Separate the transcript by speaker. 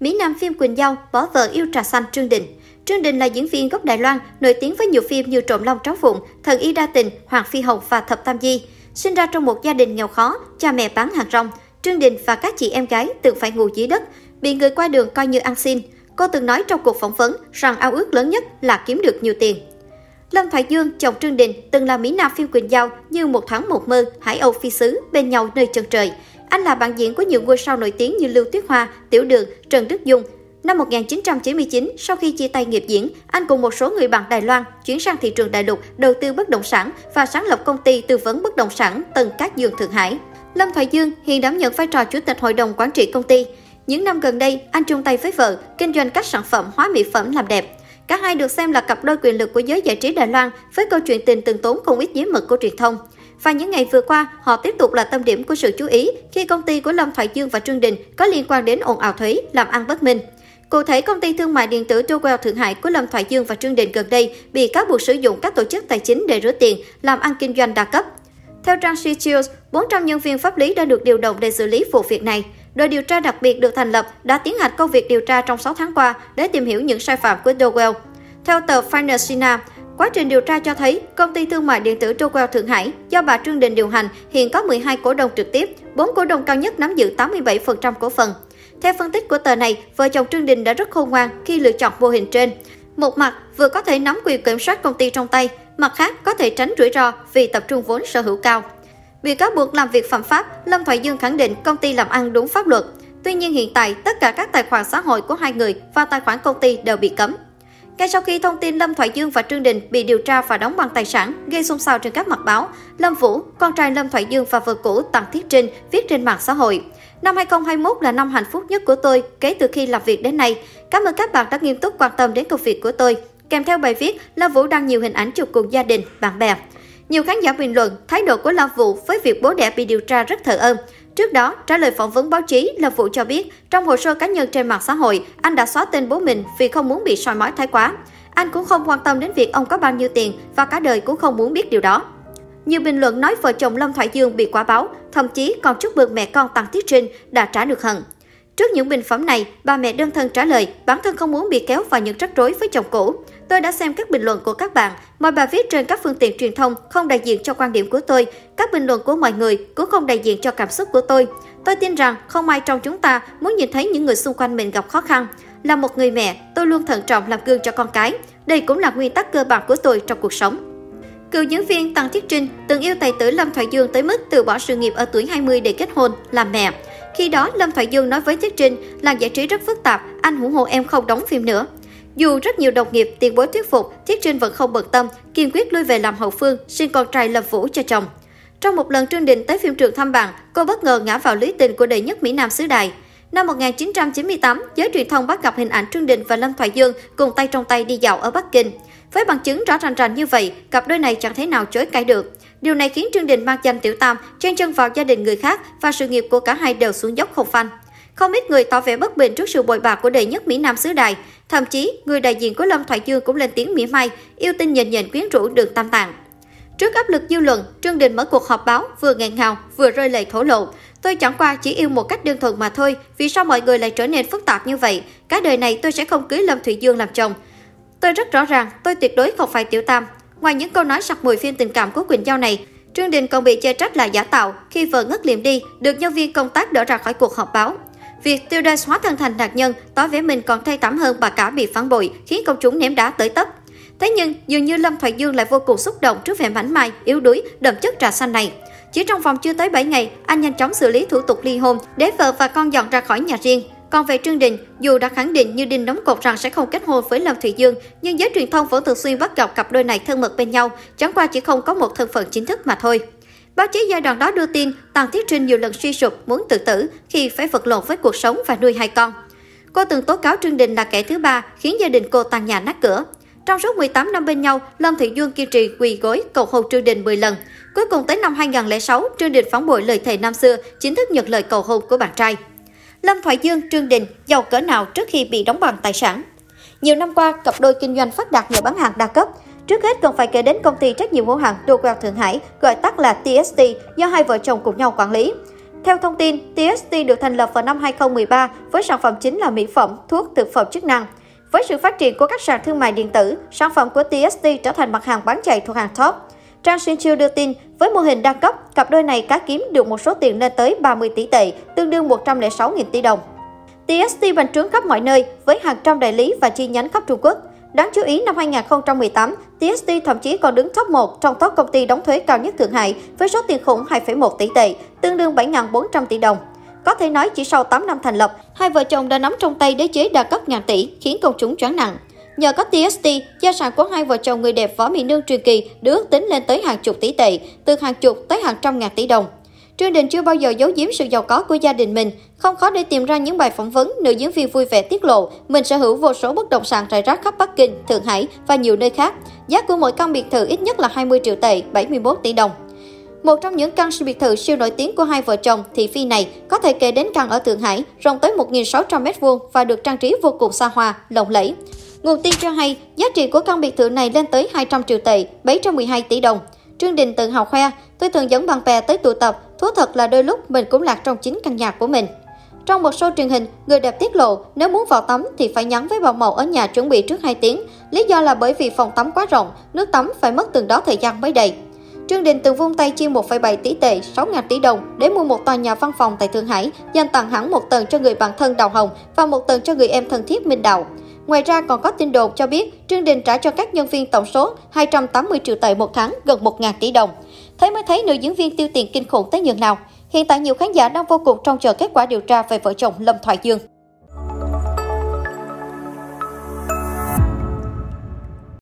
Speaker 1: Mỹ Nam phim Quỳnh Giao bỏ vợ yêu trà xanh Trương Đình. Trương Đình là diễn viên gốc Đài Loan, nổi tiếng với nhiều phim như Trộm Long Tráo Phụng, Thần Y Đa Tình, Hoàng Phi Hồng và Thập Tam Di. Sinh ra trong một gia đình nghèo khó, cha mẹ bán hàng rong, Trương Đình và các chị em gái từng phải ngủ dưới đất, bị người qua đường coi như ăn xin. Cô từng nói trong cuộc phỏng vấn rằng ao ước lớn nhất là kiếm được nhiều tiền. Lâm Thoại Dương, chồng Trương Đình, từng là Mỹ Nam phim Quỳnh Giao như một tháng một mơ, Hải Âu phi sứ, bên nhau nơi chân trời. Anh là bạn diễn của nhiều ngôi sao nổi tiếng như Lưu Tuyết Hoa, Tiểu Đường, Trần Đức Dung. Năm 1999, sau khi chia tay nghiệp diễn, anh cùng một số người bạn Đài Loan chuyển sang thị trường đại lục đầu tư bất động sản và sáng lập công ty tư vấn bất động sản Tân Cát Dương Thượng Hải. Lâm Thoại Dương hiện đảm nhận vai trò chủ tịch hội đồng quản trị công ty. Những năm gần đây, anh chung tay với vợ kinh doanh các sản phẩm hóa mỹ phẩm làm đẹp. Cả hai được xem là cặp đôi quyền lực của giới giải trí Đài Loan với câu chuyện tình từng tốn không ít giấy mực của truyền thông. Và những ngày vừa qua, họ tiếp tục là tâm điểm của sự chú ý khi công ty của Lâm Thoại Dương và Trương Đình có liên quan đến ồn ào thuế, làm ăn bất minh. Cụ thể, công ty thương mại điện tử Trowell Thượng Hải của Lâm Thoại Dương và Trương Đình gần đây bị cáo buộc sử dụng các tổ chức tài chính để rửa tiền, làm ăn kinh doanh đa cấp. Theo trang Shichios, 400 nhân viên pháp lý đã được điều động để xử lý vụ việc này. Đội điều tra đặc biệt được thành lập đã tiến hành công việc điều tra trong 6 tháng qua để tìm hiểu những sai phạm của Dowell. Theo tờ Financial, quá trình điều tra cho thấy công ty thương mại điện tử Trowell Thượng Hải do bà Trương Đình điều hành hiện có 12 cổ đông trực tiếp, 4 cổ đông cao nhất nắm giữ 87% cổ phần. Theo phân tích của tờ này, vợ chồng Trương Đình đã rất khôn ngoan khi lựa chọn mô hình trên. Một mặt, vừa có thể nắm quyền kiểm soát công ty trong tay, mặt khác có thể tránh rủi ro vì tập trung vốn sở hữu cao. Bị cáo buộc làm việc phạm pháp, Lâm Thoại Dương khẳng định công ty làm ăn đúng pháp luật. Tuy nhiên hiện tại, tất cả các tài khoản xã hội của hai người và tài khoản công ty đều bị cấm. Ngay sau khi thông tin Lâm Thoại Dương và Trương Đình bị điều tra và đóng băng tài sản gây xôn xao trên các mặt báo, Lâm Vũ, con trai Lâm Thoại Dương và vợ cũ Tặng Thiết Trinh viết trên mạng xã hội. Năm 2021 là năm hạnh phúc nhất của tôi kể từ khi làm việc đến nay. Cảm ơn các bạn đã nghiêm túc quan tâm đến công việc của tôi. Kèm theo bài viết, Lâm Vũ đăng nhiều hình ảnh chụp cùng gia đình, bạn bè. Nhiều khán giả bình luận thái độ của Lâm Vũ với việc bố đẻ bị điều tra rất thờ ơ. Trước đó, trả lời phỏng vấn báo chí, lập Vũ cho biết trong hồ sơ cá nhân trên mạng xã hội, anh đã xóa tên bố mình vì không muốn bị soi mói thái quá. Anh cũng không quan tâm đến việc ông có bao nhiêu tiền và cả đời cũng không muốn biết điều đó. Nhiều bình luận nói vợ chồng Lâm Thoại Dương bị quả báo, thậm chí còn chúc mừng mẹ con Tăng Tiết Trinh đã trả được hận. Trước những bình phẩm này, bà mẹ đơn thân trả lời bản thân không muốn bị kéo vào những rắc rối với chồng cũ. Tôi đã xem các bình luận của các bạn, mọi bài viết trên các phương tiện truyền thông không đại diện cho quan điểm của tôi, các bình luận của mọi người cũng không đại diện cho cảm xúc của tôi. Tôi tin rằng không ai trong chúng ta muốn nhìn thấy những người xung quanh mình gặp khó khăn. Là một người mẹ, tôi luôn thận trọng làm gương cho con cái. Đây cũng là nguyên tắc cơ bản của tôi trong cuộc sống. Cựu diễn viên Tăng Thiết Trinh từng yêu tài tử Lâm Thoại Dương tới mức từ bỏ sự nghiệp ở tuổi 20 để kết hôn, làm mẹ. Khi đó, Lâm Thoại Dương nói với Thiết Trinh, là giải trí rất phức tạp, anh ủng hộ em không đóng phim nữa. Dù rất nhiều đồng nghiệp tiền bối thuyết phục, Thiết Trinh vẫn không bận tâm, kiên quyết lui về làm hậu phương, sinh con trai Lâm Vũ cho chồng. Trong một lần Trương Đình tới phim trường thăm bạn, cô bất ngờ ngã vào lưới tình của đệ nhất Mỹ Nam xứ Đài. Năm 1998, giới truyền thông bắt gặp hình ảnh Trương Đình và Lâm Thoại Dương cùng tay trong tay đi dạo ở Bắc Kinh. Với bằng chứng rõ ràng ràng như vậy, cặp đôi này chẳng thể nào chối cãi được. Điều này khiến Trương Đình mang danh Tiểu Tam chen chân vào gia đình người khác và sự nghiệp của cả hai đều xuống dốc không phanh. Không ít người tỏ vẻ bất bình trước sự bội bạc của đệ nhất Mỹ Nam xứ Đài. Thậm chí, người đại diện của Lâm Thoại Dương cũng lên tiếng mỉa mai, yêu tinh nhìn nhìn quyến rũ đường tam tạng. Trước áp lực dư luận, Trương Đình mở cuộc họp báo vừa nghẹn ngào vừa rơi lệ thổ lộ. Tôi chẳng qua chỉ yêu một cách đơn thuần mà thôi, vì sao mọi người lại trở nên phức tạp như vậy? Cả đời này tôi sẽ không cưới Lâm thủy Dương làm chồng. Tôi rất rõ ràng, tôi tuyệt đối không phải tiểu tam. Ngoài những câu nói sặc mùi phim tình cảm của Quỳnh Giao này, Trương Đình còn bị chê trách là giả tạo khi vợ ngất liệm đi, được nhân viên công tác đỡ ra khỏi cuộc họp báo. Việc tiêu đa hóa thân thành nạn nhân, tỏ vẻ mình còn thay tắm hơn bà cả bị phản bội, khiến công chúng ném đá tới tấp. Thế nhưng, dường như Lâm Thoại Dương lại vô cùng xúc động trước vẻ mảnh mai, yếu đuối, đậm chất trà xanh này. Chỉ trong vòng chưa tới 7 ngày, anh nhanh chóng xử lý thủ tục ly hôn, để vợ và con dọn ra khỏi nhà riêng. Còn về Trương Đình, dù đã khẳng định như đinh đóng cột rằng sẽ không kết hôn với Lâm Thụy Dương, nhưng giới truyền thông vẫn thường xuyên bắt gặp cặp đôi này thân mật bên nhau, chẳng qua chỉ không có một thân phận chính thức mà thôi. Báo chí giai đoạn đó đưa tin Tàng Thiết Trinh nhiều lần suy sụp muốn tự tử khi phải vật lộn với cuộc sống và nuôi hai con. Cô từng tố cáo Trương Đình là kẻ thứ ba, khiến gia đình cô tan nhà nát cửa. Trong suốt 18 năm bên nhau, Lâm Thị Dương kiên trì quỳ gối cầu hôn Trương Đình 10 lần. Cuối cùng tới năm 2006, Trương Đình phản bội lời thề năm xưa, chính thức nhận lời cầu hôn của bạn trai. Lâm Thoại Dương, Trương Đình giàu cỡ nào trước khi bị đóng bằng tài sản. Nhiều năm qua, cặp đôi kinh doanh phát đạt nhờ bán hàng đa cấp. Trước hết cần phải kể đến công ty trách nhiệm hữu hạn Duwell Thượng Hải, gọi tắt là TST, do hai vợ chồng cùng nhau quản lý. Theo thông tin, TST được thành lập vào năm 2013 với sản phẩm chính là mỹ phẩm, thuốc, thực phẩm chức năng. Với sự phát triển của các sàn thương mại điện tử, sản phẩm của TST trở thành mặt hàng bán chạy thuộc hàng top. Trang Sinchu đưa tin, với mô hình đa cấp, cặp đôi này cá kiếm được một số tiền lên tới 30 tỷ tệ, tương đương 106.000 tỷ đồng. TST bành trướng khắp mọi nơi với hàng trăm đại lý và chi nhánh khắp Trung Quốc. Đáng chú ý, năm 2018, TST thậm chí còn đứng top 1 trong top công ty đóng thuế cao nhất Thượng Hải với số tiền khủng 2,1 tỷ tệ, tương đương 7.400 tỷ đồng. Có thể nói chỉ sau 8 năm thành lập, hai vợ chồng đã nắm trong tay đế chế đa cấp ngàn tỷ, khiến công chúng choáng nặng. Nhờ có TST, gia sản của hai vợ chồng người đẹp Võ Mỹ Nương truyền kỳ được tính lên tới hàng chục tỷ tệ, từ hàng chục tới hàng trăm ngàn tỷ đồng. Trương Đình chưa bao giờ giấu giếm sự giàu có của gia đình mình. Không khó để tìm ra những bài phỏng vấn, nữ diễn viên vui vẻ tiết lộ mình sở hữu vô số bất động sản rải rác khắp Bắc Kinh, Thượng Hải và nhiều nơi khác. Giá của mỗi căn biệt thự ít nhất là 20 triệu tệ, 71 tỷ đồng. Một trong những căn biệt thự siêu nổi tiếng của hai vợ chồng thị phi này có thể kể đến căn ở Thượng Hải, rộng tới 1.600 m2 và được trang trí vô cùng xa hoa, lộng lẫy. Nguồn tin cho hay, giá trị của căn biệt thự này lên tới 200 triệu tệ, 712 tỷ đồng. Trương Đình tự hào khoe, tôi thường dẫn bạn bè tới tụ tập, thú thật là đôi lúc mình cũng lạc trong chính căn nhà của mình. Trong một show truyền hình, người đẹp tiết lộ nếu muốn vào tắm thì phải nhắn với bảo mẫu ở nhà chuẩn bị trước 2 tiếng. Lý do là bởi vì phòng tắm quá rộng, nước tắm phải mất từng đó thời gian mới đầy. Trương Đình từng vung tay chi 1,7 tỷ tệ, 6.000 tỷ đồng để mua một tòa nhà văn phòng tại Thượng Hải, dành tặng hẳn một tầng cho người bạn thân Đào Hồng và một tầng cho người em thân thiết Minh Đào. Ngoài ra còn có tin đồn cho biết Trương Đình trả cho các nhân viên tổng số 280 triệu tệ một tháng, gần 1.000 tỷ đồng. Thế mới thấy nữ diễn viên tiêu tiền kinh khủng tới nhường nào. Hiện tại nhiều khán giả đang vô cùng trông chờ kết quả điều tra về vợ chồng Lâm Thoại Dương.